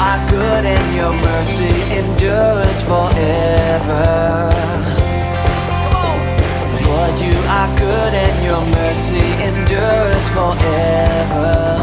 are good and your mercy endures forever. Lord, you are good and your mercy endures forever.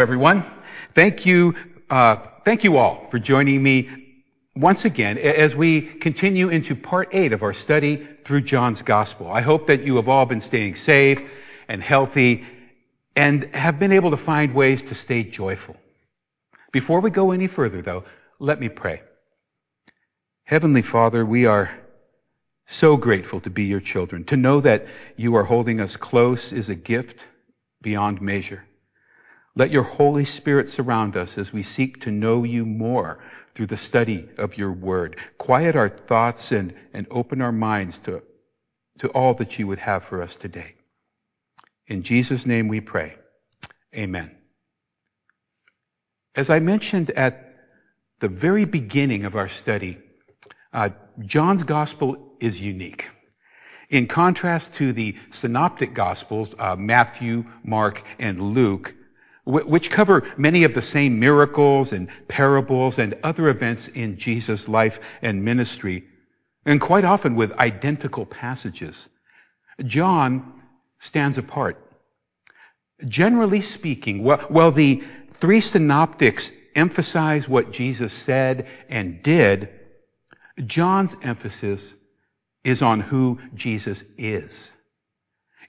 Hello, everyone. Thank you, uh, thank you all for joining me once again as we continue into part eight of our study through John's Gospel. I hope that you have all been staying safe and healthy and have been able to find ways to stay joyful. Before we go any further, though, let me pray. Heavenly Father, we are so grateful to be your children. To know that you are holding us close is a gift beyond measure. Let your Holy Spirit surround us as we seek to know you more through the study of your word. Quiet our thoughts and, and open our minds to, to all that you would have for us today. In Jesus' name we pray. Amen. As I mentioned at the very beginning of our study, uh, John's gospel is unique. In contrast to the synoptic gospels, uh, Matthew, Mark, and Luke, which cover many of the same miracles and parables and other events in Jesus' life and ministry, and quite often with identical passages, John stands apart. Generally speaking, while the three synoptics emphasize what Jesus said and did, John's emphasis is on who Jesus is.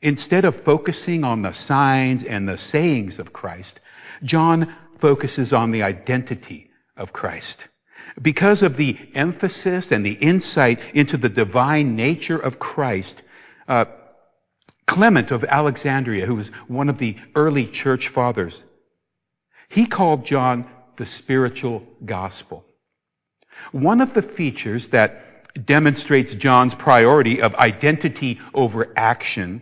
Instead of focusing on the signs and the sayings of Christ, John focuses on the identity of Christ. Because of the emphasis and the insight into the divine nature of Christ, uh, Clement of Alexandria, who was one of the early church fathers, he called John the spiritual gospel. One of the features that demonstrates John's priority of identity over action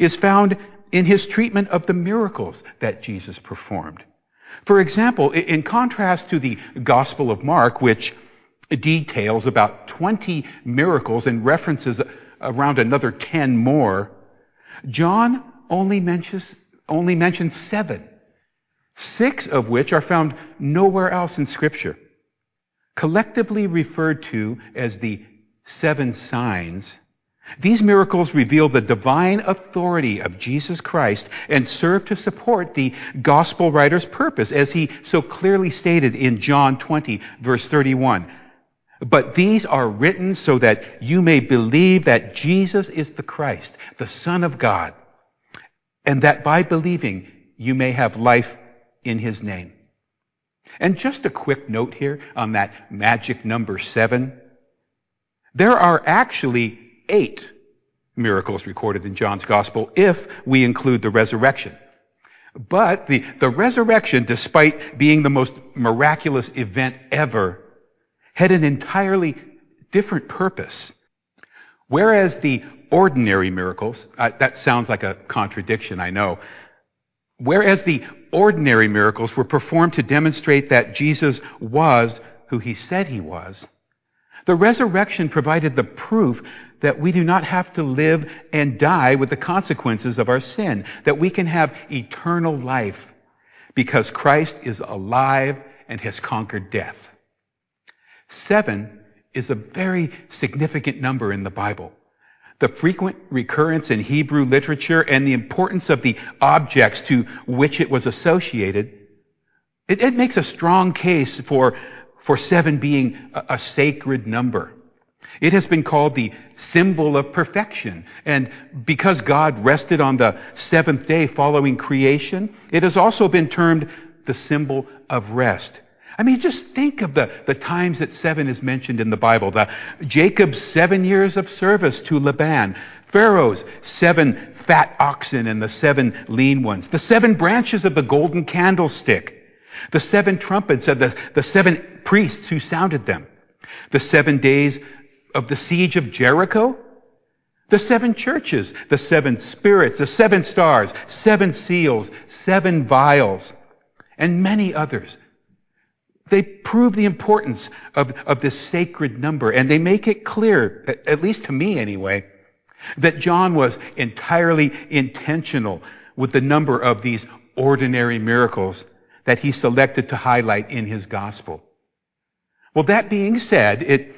is found in his treatment of the miracles that Jesus performed. For example, in contrast to the Gospel of Mark, which details about 20 miracles and references around another 10 more, John only mentions, only mentions seven, six of which are found nowhere else in Scripture. Collectively referred to as the seven signs, these miracles reveal the divine authority of Jesus Christ and serve to support the gospel writer's purpose, as he so clearly stated in John 20, verse 31. But these are written so that you may believe that Jesus is the Christ, the Son of God, and that by believing you may have life in his name. And just a quick note here on that magic number seven. There are actually eight miracles recorded in John's gospel if we include the resurrection. But the, the resurrection, despite being the most miraculous event ever, had an entirely different purpose. Whereas the ordinary miracles, uh, that sounds like a contradiction, I know. Whereas the ordinary miracles were performed to demonstrate that Jesus was who he said he was, the resurrection provided the proof that we do not have to live and die with the consequences of our sin, that we can have eternal life because Christ is alive and has conquered death. Seven is a very significant number in the Bible. The frequent recurrence in Hebrew literature and the importance of the objects to which it was associated, it, it makes a strong case for, for seven being a, a sacred number. It has been called the symbol of perfection. And because God rested on the seventh day following creation, it has also been termed the symbol of rest. I mean, just think of the, the times that seven is mentioned in the Bible. The Jacob's seven years of service to Laban, Pharaoh's seven fat oxen and the seven lean ones, the seven branches of the golden candlestick, the seven trumpets of the, the seven priests who sounded them, the seven days of the siege of Jericho, the seven churches, the seven spirits, the seven stars, seven seals, seven vials, and many others. They prove the importance of, of this sacred number, and they make it clear, at least to me anyway, that John was entirely intentional with the number of these ordinary miracles that he selected to highlight in his gospel. Well, that being said, it,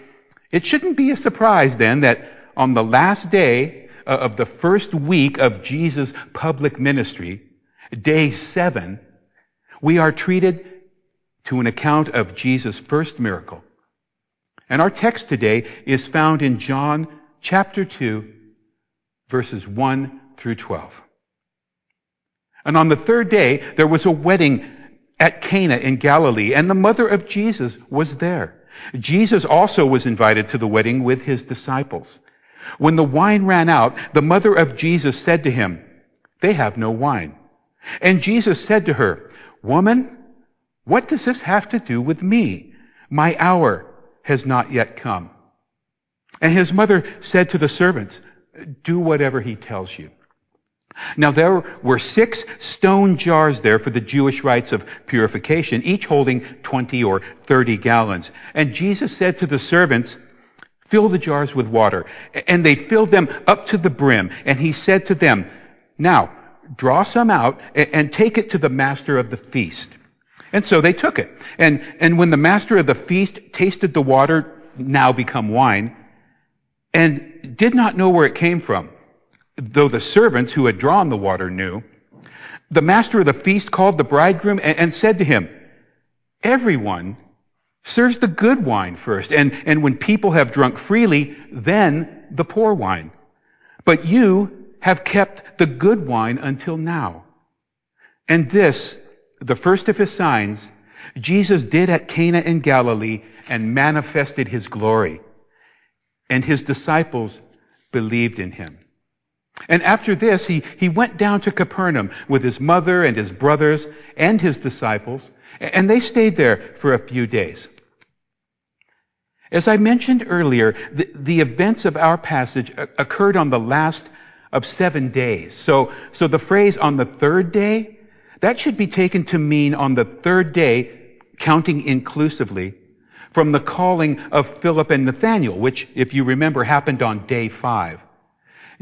it shouldn't be a surprise then that on the last day uh, of the first week of Jesus' public ministry, day seven, we are treated to an account of Jesus' first miracle. And our text today is found in John chapter 2, verses 1 through 12. And on the third day, there was a wedding at Cana in Galilee, and the mother of Jesus was there. Jesus also was invited to the wedding with his disciples. When the wine ran out, the mother of Jesus said to him, They have no wine. And Jesus said to her, Woman, what does this have to do with me? My hour has not yet come. And his mother said to the servants, Do whatever he tells you. Now there were six stone jars there for the Jewish rites of purification, each holding 20 or 30 gallons. And Jesus said to the servants, Fill the jars with water. And they filled them up to the brim. And he said to them, Now, draw some out and take it to the master of the feast. And so they took it. And, and when the master of the feast tasted the water, now become wine, and did not know where it came from, though the servants who had drawn the water knew, the master of the feast called the bridegroom and, and said to him, Everyone serves the good wine first, and, and when people have drunk freely, then the poor wine. But you have kept the good wine until now. And this, the first of his signs, Jesus did at Cana in Galilee and manifested his glory. And his disciples believed in him. And after this, he, he went down to Capernaum with his mother and his brothers and his disciples, and they stayed there for a few days. As I mentioned earlier, the, the events of our passage occurred on the last of seven days. So, so the phrase on the third day, that should be taken to mean on the third day, counting inclusively, from the calling of Philip and Nathaniel, which, if you remember, happened on day five.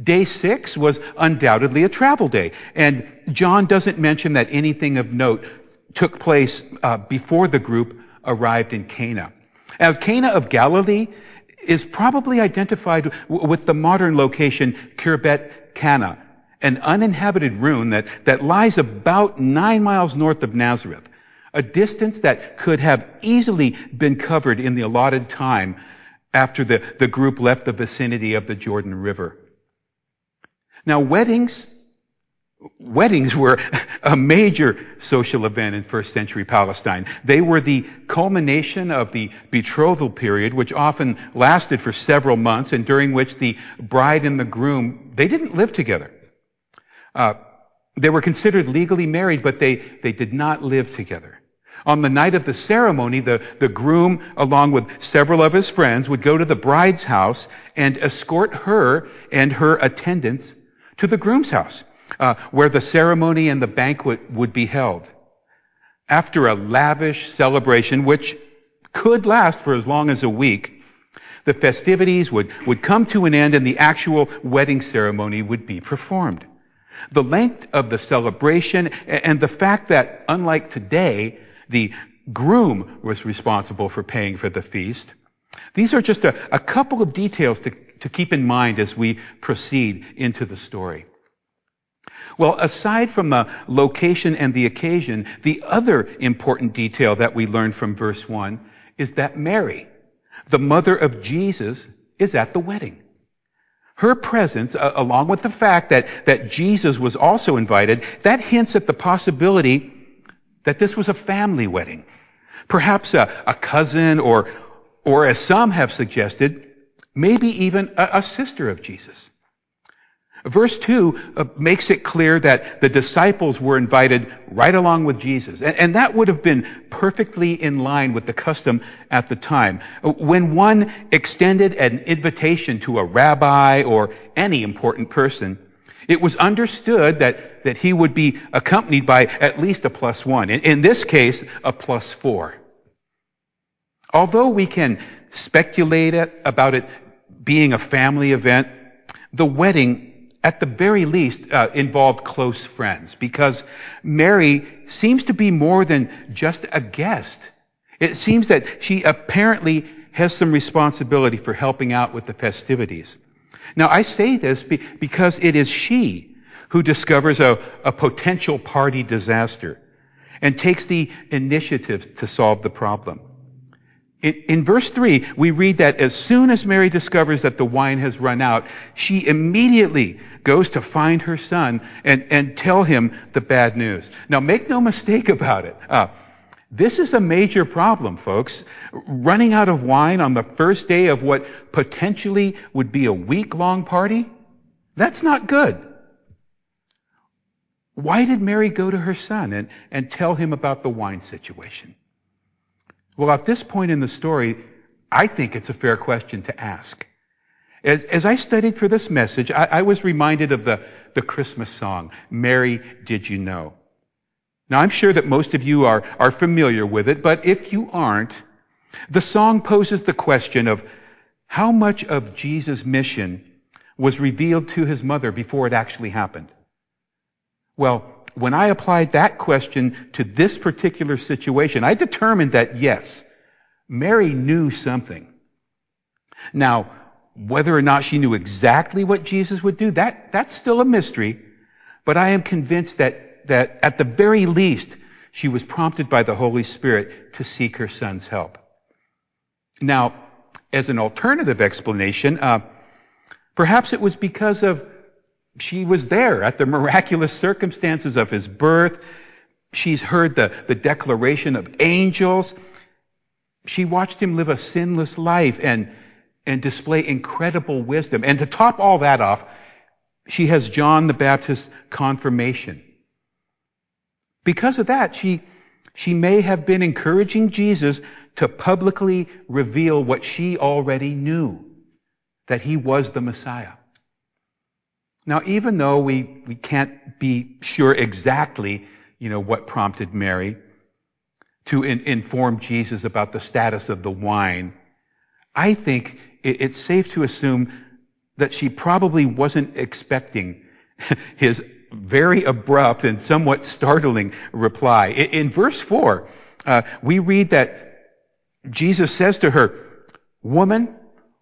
Day six was undoubtedly a travel day, and John doesn't mention that anything of note took place uh, before the group arrived in Cana. Now, Cana of Galilee is probably identified w- with the modern location Khirbet Cana, an uninhabited ruin that, that lies about nine miles north of Nazareth, a distance that could have easily been covered in the allotted time after the, the group left the vicinity of the Jordan River. Now, weddings, weddings were a major social event in first century Palestine. They were the culmination of the betrothal period, which often lasted for several months and during which the bride and the groom, they didn't live together. Uh, they were considered legally married, but they, they did not live together. On the night of the ceremony, the, the groom, along with several of his friends, would go to the bride's house and escort her and her attendants to the groom's house, uh, where the ceremony and the banquet would be held. After a lavish celebration, which could last for as long as a week, the festivities would, would come to an end and the actual wedding ceremony would be performed. The length of the celebration and the fact that, unlike today, the groom was responsible for paying for the feast, these are just a, a couple of details to to keep in mind as we proceed into the story. Well, aside from the location and the occasion, the other important detail that we learn from verse 1 is that Mary, the mother of Jesus, is at the wedding. Her presence, along with the fact that, that Jesus was also invited, that hints at the possibility that this was a family wedding. Perhaps a, a cousin or, or as some have suggested, maybe even a, a sister of Jesus. Verse 2 uh, makes it clear that the disciples were invited right along with Jesus. And, that would have been perfectly in line with the custom at the time. When one extended an invitation to a rabbi or any important person, it was understood that, that he would be accompanied by at least a plus one. In this case, a plus four. Although we can speculate about it being a family event, the wedding at the very least, uh, involved close friends because Mary seems to be more than just a guest. It seems that she apparently has some responsibility for helping out with the festivities. Now, I say this be- because it is she who discovers a, a potential party disaster and takes the initiative to solve the problem. In, in, verse 3, we read that as soon as Mary discovers that the wine has run out, she immediately goes to find her son and, and tell him the bad news. Now, make no mistake about it. Uh, this is a major problem, folks. Running out of wine on the first day of what potentially would be a week long party? That's not good. Why did Mary go to her son and, and tell him about the wine situation? Well, at this point in the story, I think it's a fair question to ask. As, as I studied for this message, I, I was reminded of the, the Christmas song, Mary, Did You Know? Now, I'm sure that most of you are, are familiar with it, but if you aren't, the song poses the question of how much of Jesus' mission was revealed to his mother before it actually happened. Well, when I applied that question to this particular situation, I determined that yes, Mary knew something. Now, whether or not she knew exactly what Jesus would do, that, that's still a mystery. But I am convinced that, that at the very least, she was prompted by the Holy Spirit to seek her son's help. Now, as an alternative explanation, uh, perhaps it was because of she was there at the miraculous circumstances of his birth. She's heard the, the declaration of angels. She watched him live a sinless life and, and display incredible wisdom. And to top all that off, she has John the Baptist's confirmation. Because of that, she, she may have been encouraging Jesus to publicly reveal what she already knew, that he was the Messiah. Now, even though we, we can't be sure exactly, you know, what prompted Mary to in, inform Jesus about the status of the wine, I think it, it's safe to assume that she probably wasn't expecting his very abrupt and somewhat startling reply. In, in verse 4, uh, we read that Jesus says to her, Woman,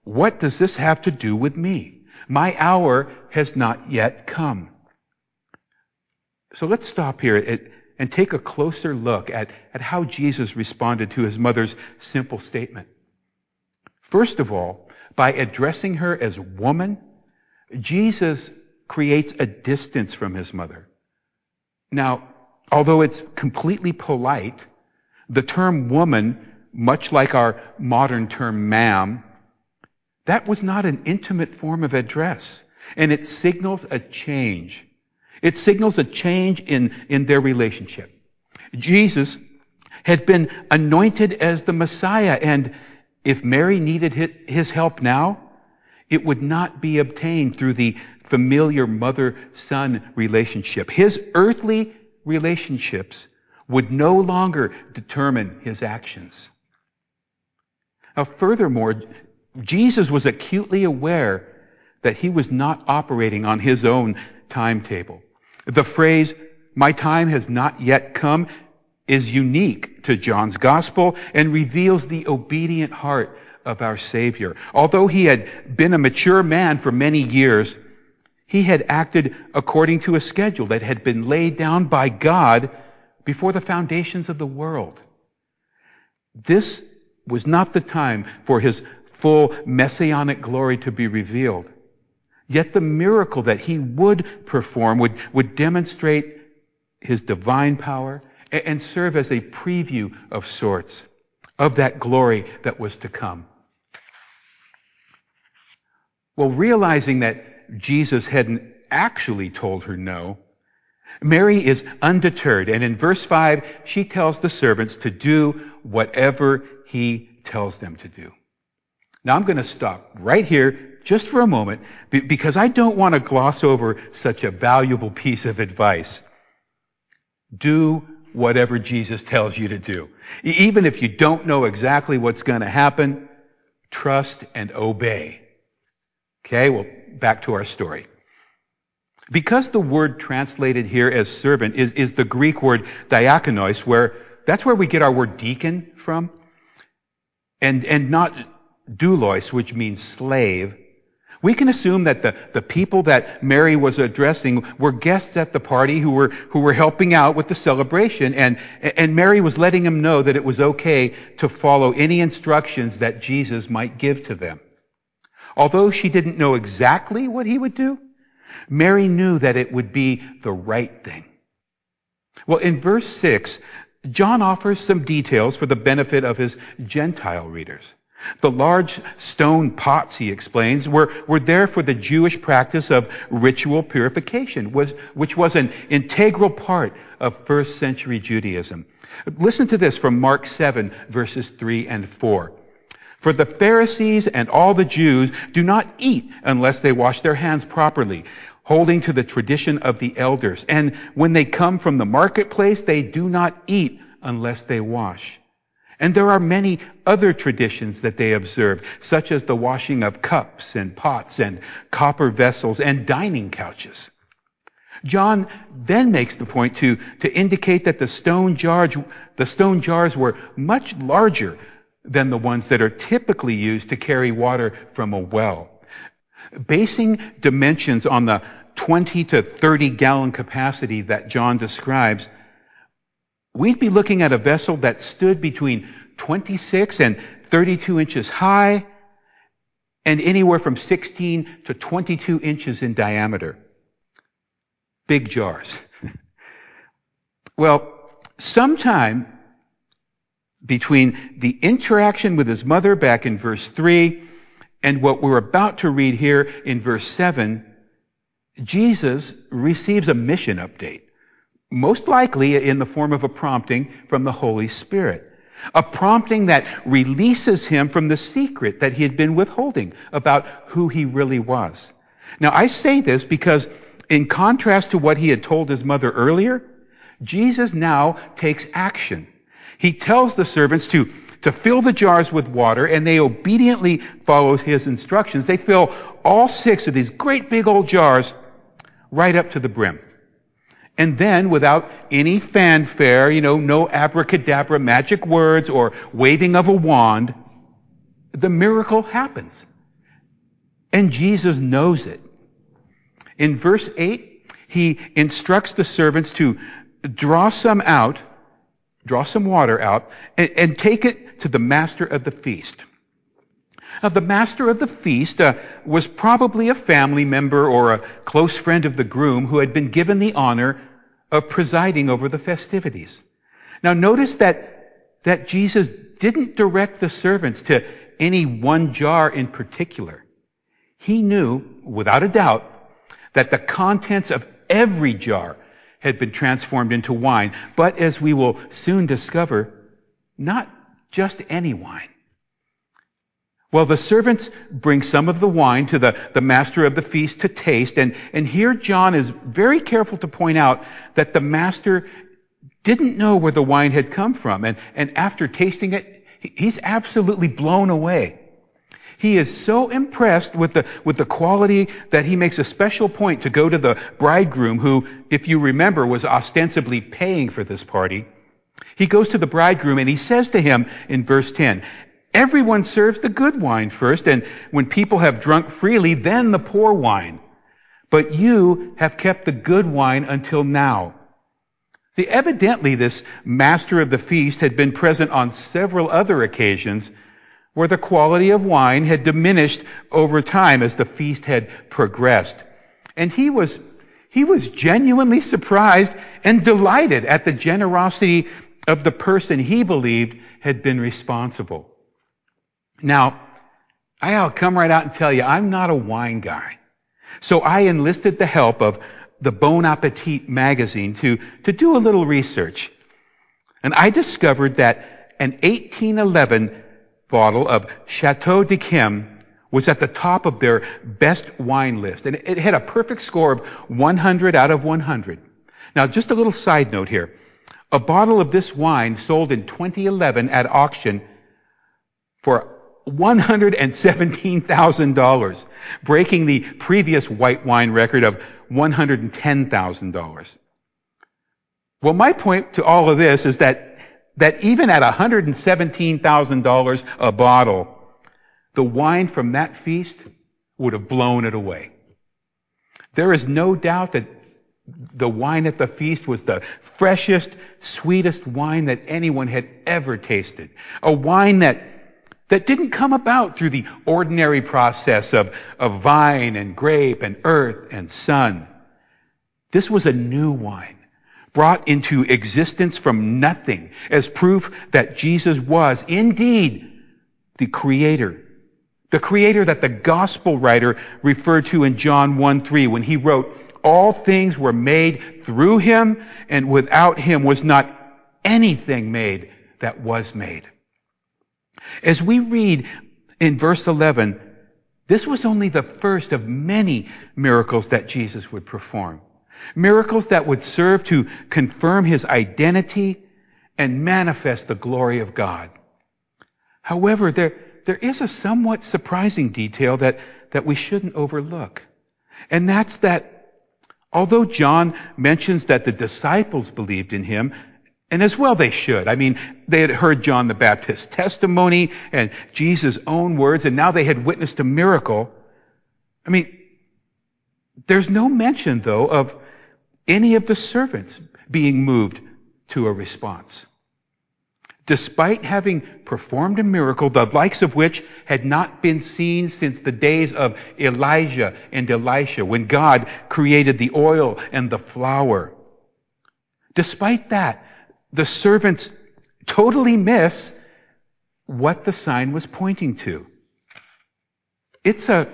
what does this have to do with me? My hour has not yet come. So let's stop here and take a closer look at, at how Jesus responded to his mother's simple statement. First of all, by addressing her as woman, Jesus creates a distance from his mother. Now, although it's completely polite, the term woman, much like our modern term ma'am, that was not an intimate form of address. And it signals a change. It signals a change in, in their relationship. Jesus had been anointed as the Messiah, and if Mary needed his help now, it would not be obtained through the familiar mother-son relationship. His earthly relationships would no longer determine his actions. Now, furthermore, Jesus was acutely aware that he was not operating on his own timetable. The phrase, my time has not yet come, is unique to John's gospel and reveals the obedient heart of our Savior. Although he had been a mature man for many years, he had acted according to a schedule that had been laid down by God before the foundations of the world. This was not the time for his full messianic glory to be revealed. Yet the miracle that he would perform would, would demonstrate his divine power and serve as a preview of sorts of that glory that was to come. Well, realizing that Jesus hadn't actually told her no, Mary is undeterred. And in verse 5, she tells the servants to do whatever he tells them to do. Now I'm going to stop right here just for a moment because I don't want to gloss over such a valuable piece of advice. Do whatever Jesus tells you to do. Even if you don't know exactly what's going to happen, trust and obey. Okay, well, back to our story. Because the word translated here as servant is, is the Greek word diakonos, where that's where we get our word deacon from, and, and not doulos, which means slave. We can assume that the, the people that Mary was addressing were guests at the party who were, who were helping out with the celebration, and, and Mary was letting them know that it was okay to follow any instructions that Jesus might give to them. Although she didn't know exactly what he would do, Mary knew that it would be the right thing. Well, in verse 6, John offers some details for the benefit of his Gentile readers. The large stone pots, he explains, were, were there for the Jewish practice of ritual purification, was, which was an integral part of first century Judaism. Listen to this from Mark 7, verses 3 and 4. For the Pharisees and all the Jews do not eat unless they wash their hands properly, holding to the tradition of the elders. And when they come from the marketplace, they do not eat unless they wash. And there are many other traditions that they observe, such as the washing of cups and pots and copper vessels and dining couches. John then makes the point to, to indicate that the stone jars, the stone jars were much larger than the ones that are typically used to carry water from a well. Basing dimensions on the 20 to 30 gallon capacity that John describes, we'd be looking at a vessel that stood between 26 and 32 inches high and anywhere from 16 to 22 inches in diameter. Big jars. well, sometime between the interaction with his mother back in verse 3 and what we're about to read here in verse 7, Jesus receives a mission update, most likely in the form of a prompting from the Holy Spirit. A prompting that releases him from the secret that he had been withholding about who he really was. Now, I say this because, in contrast to what he had told his mother earlier, Jesus now takes action. He tells the servants to, to fill the jars with water, and they obediently follow his instructions. They fill all six of these great big old jars right up to the brim. And then, without any fanfare, you know, no abracadabra magic words or waving of a wand, the miracle happens. And Jesus knows it. In verse 8, he instructs the servants to draw some out, draw some water out, and, and take it to the master of the feast. Now, the master of the feast uh, was probably a family member or a close friend of the groom who had been given the honor of presiding over the festivities. Now, notice that, that Jesus didn't direct the servants to any one jar in particular. He knew, without a doubt, that the contents of every jar had been transformed into wine, but as we will soon discover, not just any wine. Well, the servants bring some of the wine to the, the master of the feast to taste, and, and here John is very careful to point out that the master didn't know where the wine had come from, and, and after tasting it, he's absolutely blown away. He is so impressed with the, with the quality that he makes a special point to go to the bridegroom who, if you remember, was ostensibly paying for this party. He goes to the bridegroom and he says to him in verse 10, Everyone serves the good wine first, and when people have drunk freely, then the poor wine. But you have kept the good wine until now. See, evidently this master of the feast had been present on several other occasions where the quality of wine had diminished over time as the feast had progressed. And he was, he was genuinely surprised and delighted at the generosity of the person he believed had been responsible. Now, I'll come right out and tell you, I'm not a wine guy. So I enlisted the help of the Bon Appetit magazine to, to do a little research. And I discovered that an 1811 bottle of Chateau d'Yquem was at the top of their best wine list. And it had a perfect score of 100 out of 100. Now, just a little side note here. A bottle of this wine sold in 2011 at auction for $117,000, breaking the previous white wine record of $110,000. Well, my point to all of this is that, that even at $117,000 a bottle, the wine from that feast would have blown it away. There is no doubt that the wine at the feast was the freshest, sweetest wine that anyone had ever tasted. A wine that, that didn't come about through the ordinary process of, of vine and grape and earth and sun. This was a new wine brought into existence from nothing as proof that Jesus was indeed the creator. The creator that the gospel writer referred to in John 1 3 when he wrote, all things were made through him, and without him was not anything made that was made. As we read in verse 11, this was only the first of many miracles that Jesus would perform. Miracles that would serve to confirm his identity and manifest the glory of God. However, there, there is a somewhat surprising detail that, that we shouldn't overlook. And that's that Although John mentions that the disciples believed in him, and as well they should. I mean, they had heard John the Baptist's testimony and Jesus' own words, and now they had witnessed a miracle. I mean, there's no mention, though, of any of the servants being moved to a response despite having performed a miracle, the likes of which had not been seen since the days of Elijah and Elisha, when God created the oil and the flour. Despite that, the servants totally miss what the sign was pointing to. It's a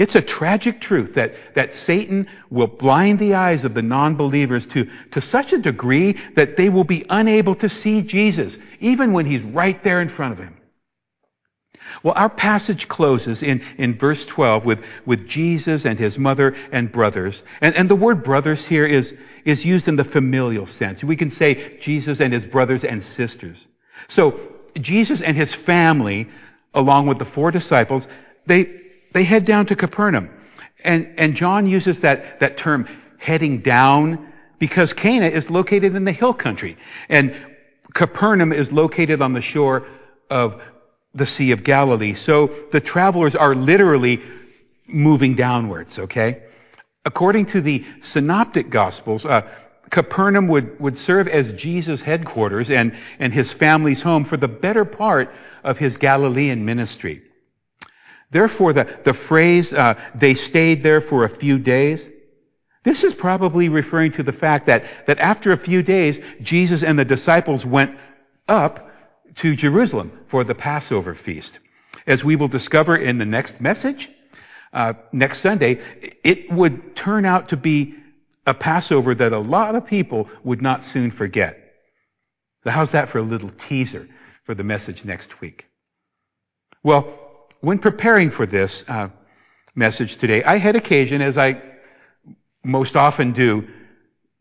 it's a tragic truth that, that Satan will blind the eyes of the non-believers to, to such a degree that they will be unable to see Jesus, even when he's right there in front of him. Well, our passage closes in, in verse 12 with, with Jesus and his mother and brothers. And, and the word brothers here is, is used in the familial sense. We can say Jesus and his brothers and sisters. So, Jesus and his family, along with the four disciples, they, they head down to Capernaum. And, and John uses that, that term heading down because Cana is located in the hill country. And Capernaum is located on the shore of the Sea of Galilee. So the travelers are literally moving downwards, okay? According to the synoptic gospels, uh, Capernaum would, would serve as Jesus' headquarters and, and his family's home for the better part of his Galilean ministry. Therefore, the, the phrase, uh, they stayed there for a few days, this is probably referring to the fact that, that after a few days, Jesus and the disciples went up to Jerusalem for the Passover feast. As we will discover in the next message, uh, next Sunday, it would turn out to be a Passover that a lot of people would not soon forget. How's that for a little teaser for the message next week? Well, when preparing for this uh, message today, I had occasion, as I most often do,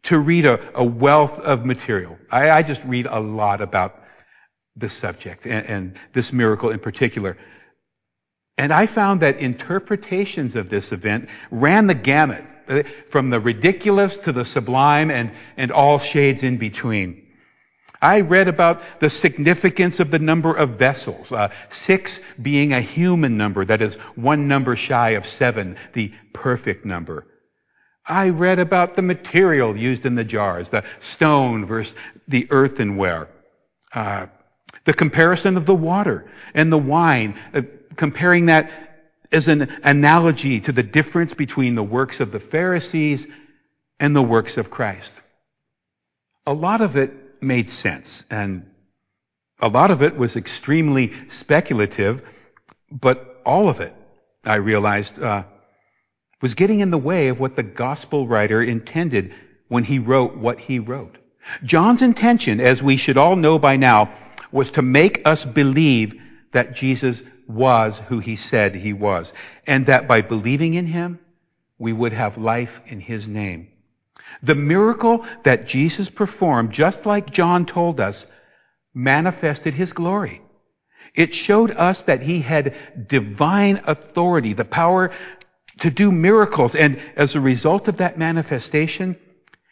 to read a, a wealth of material. I, I, just read a lot about this subject and, and this miracle in particular. And I found that interpretations of this event ran the gamut, from the ridiculous to the sublime and, and all shades in between. I read about the significance of the number of vessels, uh, six being a human number, that is one number shy of seven, the perfect number. I read about the material used in the jars, the stone versus the earthenware, uh, the comparison of the water and the wine, uh, comparing that as an analogy to the difference between the works of the Pharisees and the works of Christ. A lot of it made sense. And a lot of it was extremely speculative, but all of it, I realized, uh, was getting in the way of what the gospel writer intended when he wrote what he wrote. John's intention, as we should all know by now, was to make us believe that Jesus was who he said he was, and that by believing in him, we would have life in his name. The miracle that Jesus performed, just like John told us, manifested his glory. It showed us that he had divine authority, the power to do miracles. And as a result of that manifestation,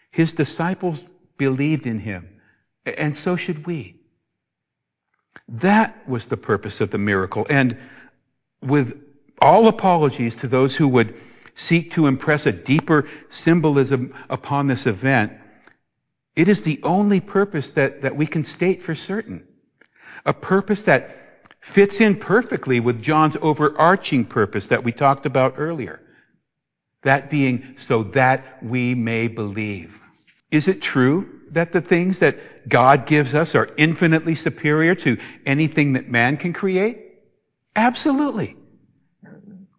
his disciples believed in him. And so should we. That was the purpose of the miracle. And with all apologies to those who would seek to impress a deeper symbolism upon this event, it is the only purpose that, that we can state for certain. A purpose that fits in perfectly with John's overarching purpose that we talked about earlier. That being so that we may believe. Is it true that the things that God gives us are infinitely superior to anything that man can create? Absolutely.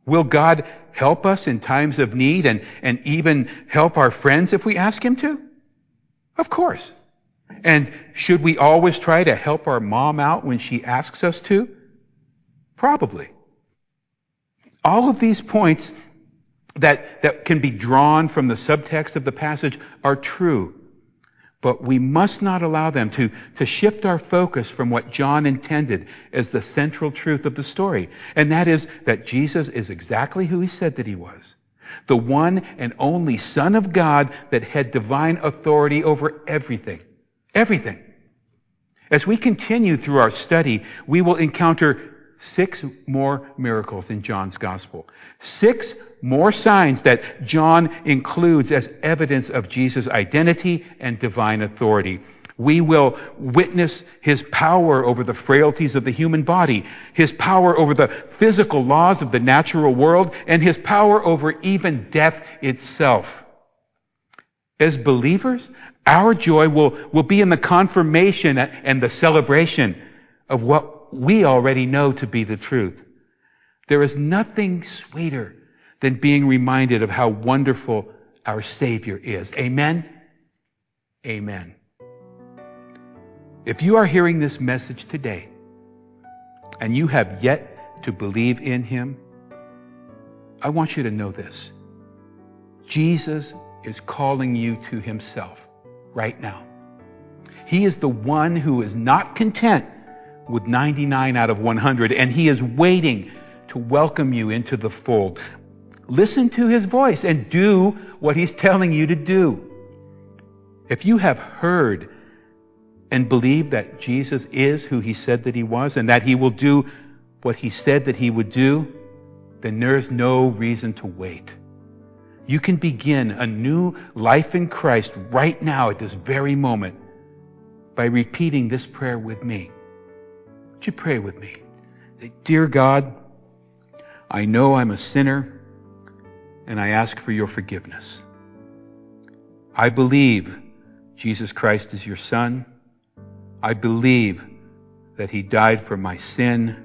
Will God help us in times of need and, and even help our friends if we ask Him to? Of course. And should we always try to help our mom out when she asks us to? Probably. All of these points that, that can be drawn from the subtext of the passage are true. But we must not allow them to, to shift our focus from what John intended as the central truth of the story. And that is that Jesus is exactly who he said that he was. The one and only Son of God that had divine authority over everything. Everything. As we continue through our study, we will encounter six more miracles in John's gospel. Six more signs that John includes as evidence of Jesus' identity and divine authority. We will witness his power over the frailties of the human body, his power over the physical laws of the natural world, and his power over even death itself. As believers, our joy will, will be in the confirmation and the celebration of what we already know to be the truth. There is nothing sweeter than being reminded of how wonderful our Savior is. Amen? Amen. If you are hearing this message today and you have yet to believe in Him, I want you to know this. Jesus is calling you to Himself right now. He is the one who is not content with 99 out of 100, and He is waiting to welcome you into the fold. Listen to His voice and do what He's telling you to do. If you have heard and believe that Jesus is who He said that He was and that He will do what He said that He would do, then there is no reason to wait. You can begin a new life in Christ right now at this very moment by repeating this prayer with me. Would you pray with me? Dear God, I know I'm a sinner and I ask for your forgiveness. I believe Jesus Christ is your Son. I believe that He died for my sin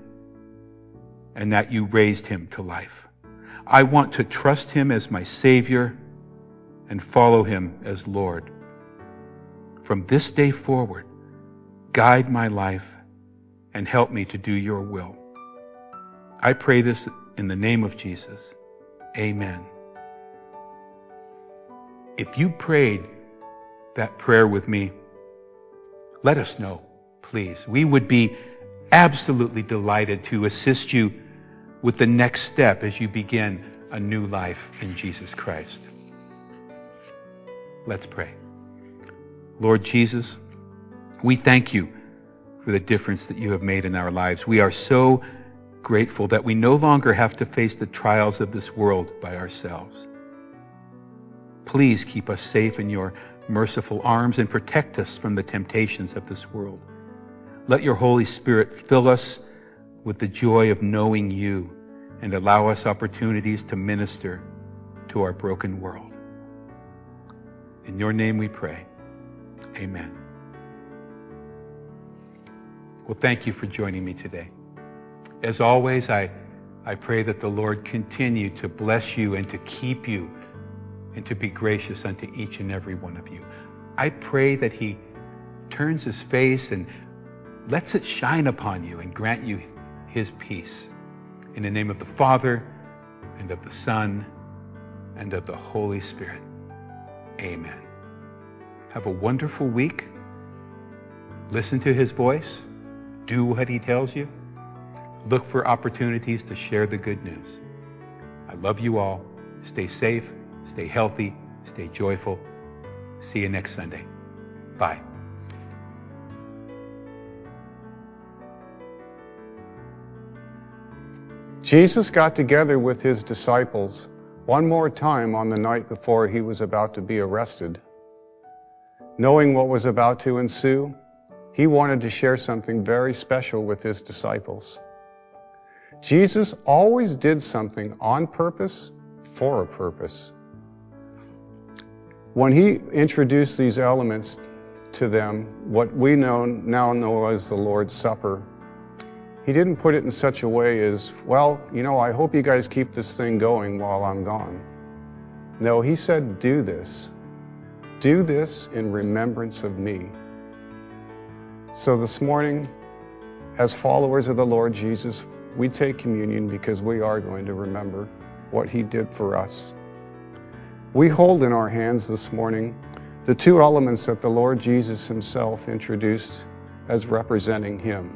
and that you raised Him to life. I want to trust Him as my Savior and follow Him as Lord. From this day forward, guide my life and help me to do your will. I pray this in the name of Jesus. Amen. If you prayed that prayer with me, let us know, please. We would be absolutely delighted to assist you with the next step as you begin a new life in Jesus Christ. Let's pray. Lord Jesus, we thank you for the difference that you have made in our lives. We are so grateful that we no longer have to face the trials of this world by ourselves. Please keep us safe in your merciful arms and protect us from the temptations of this world. Let your Holy Spirit fill us with the joy of knowing you and allow us opportunities to minister to our broken world. In your name we pray. Amen. Well, thank you for joining me today. As always, I I pray that the Lord continue to bless you and to keep you and to be gracious unto each and every one of you. I pray that He turns His face and lets it shine upon you and grant you His peace. In the name of the Father, and of the Son, and of the Holy Spirit. Amen. Have a wonderful week. Listen to His voice. Do what He tells you. Look for opportunities to share the good news. I love you all. Stay safe, stay healthy, stay joyful. See you next Sunday. Bye. Jesus got together with his disciples one more time on the night before he was about to be arrested. Knowing what was about to ensue, he wanted to share something very special with his disciples. Jesus always did something on purpose for a purpose. When he introduced these elements to them, what we know, now know as the Lord's Supper, he didn't put it in such a way as, well, you know, I hope you guys keep this thing going while I'm gone. No, he said, do this. Do this in remembrance of me. So this morning, as followers of the Lord Jesus, we take communion because we are going to remember what he did for us. We hold in our hands this morning the two elements that the Lord Jesus himself introduced as representing him.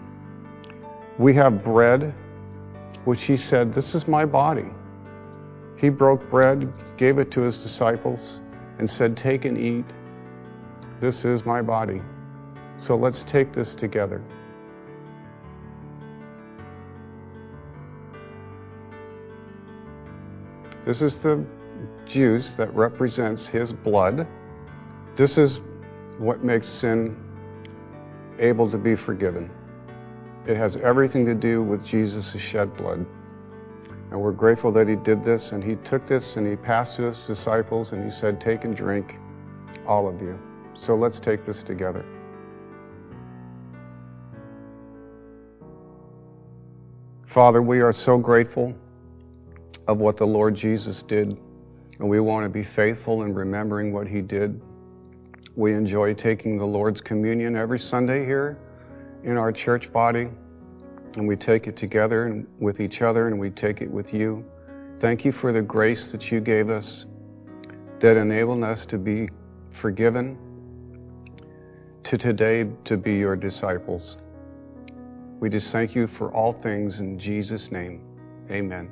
We have bread, which he said, This is my body. He broke bread, gave it to his disciples, and said, Take and eat. This is my body. So let's take this together. This is the juice that represents his blood. This is what makes sin able to be forgiven. It has everything to do with Jesus' shed blood. And we're grateful that he did this, and he took this and he passed to his disciples, and he said, Take and drink, all of you. So let's take this together. Father, we are so grateful of what the Lord Jesus did, and we want to be faithful in remembering what he did. We enjoy taking the Lord's communion every Sunday here in our church body, and we take it together and with each other, and we take it with you. Thank you for the grace that you gave us that enabled us to be forgiven, to today to be your disciples. We just thank you for all things in Jesus' name. Amen.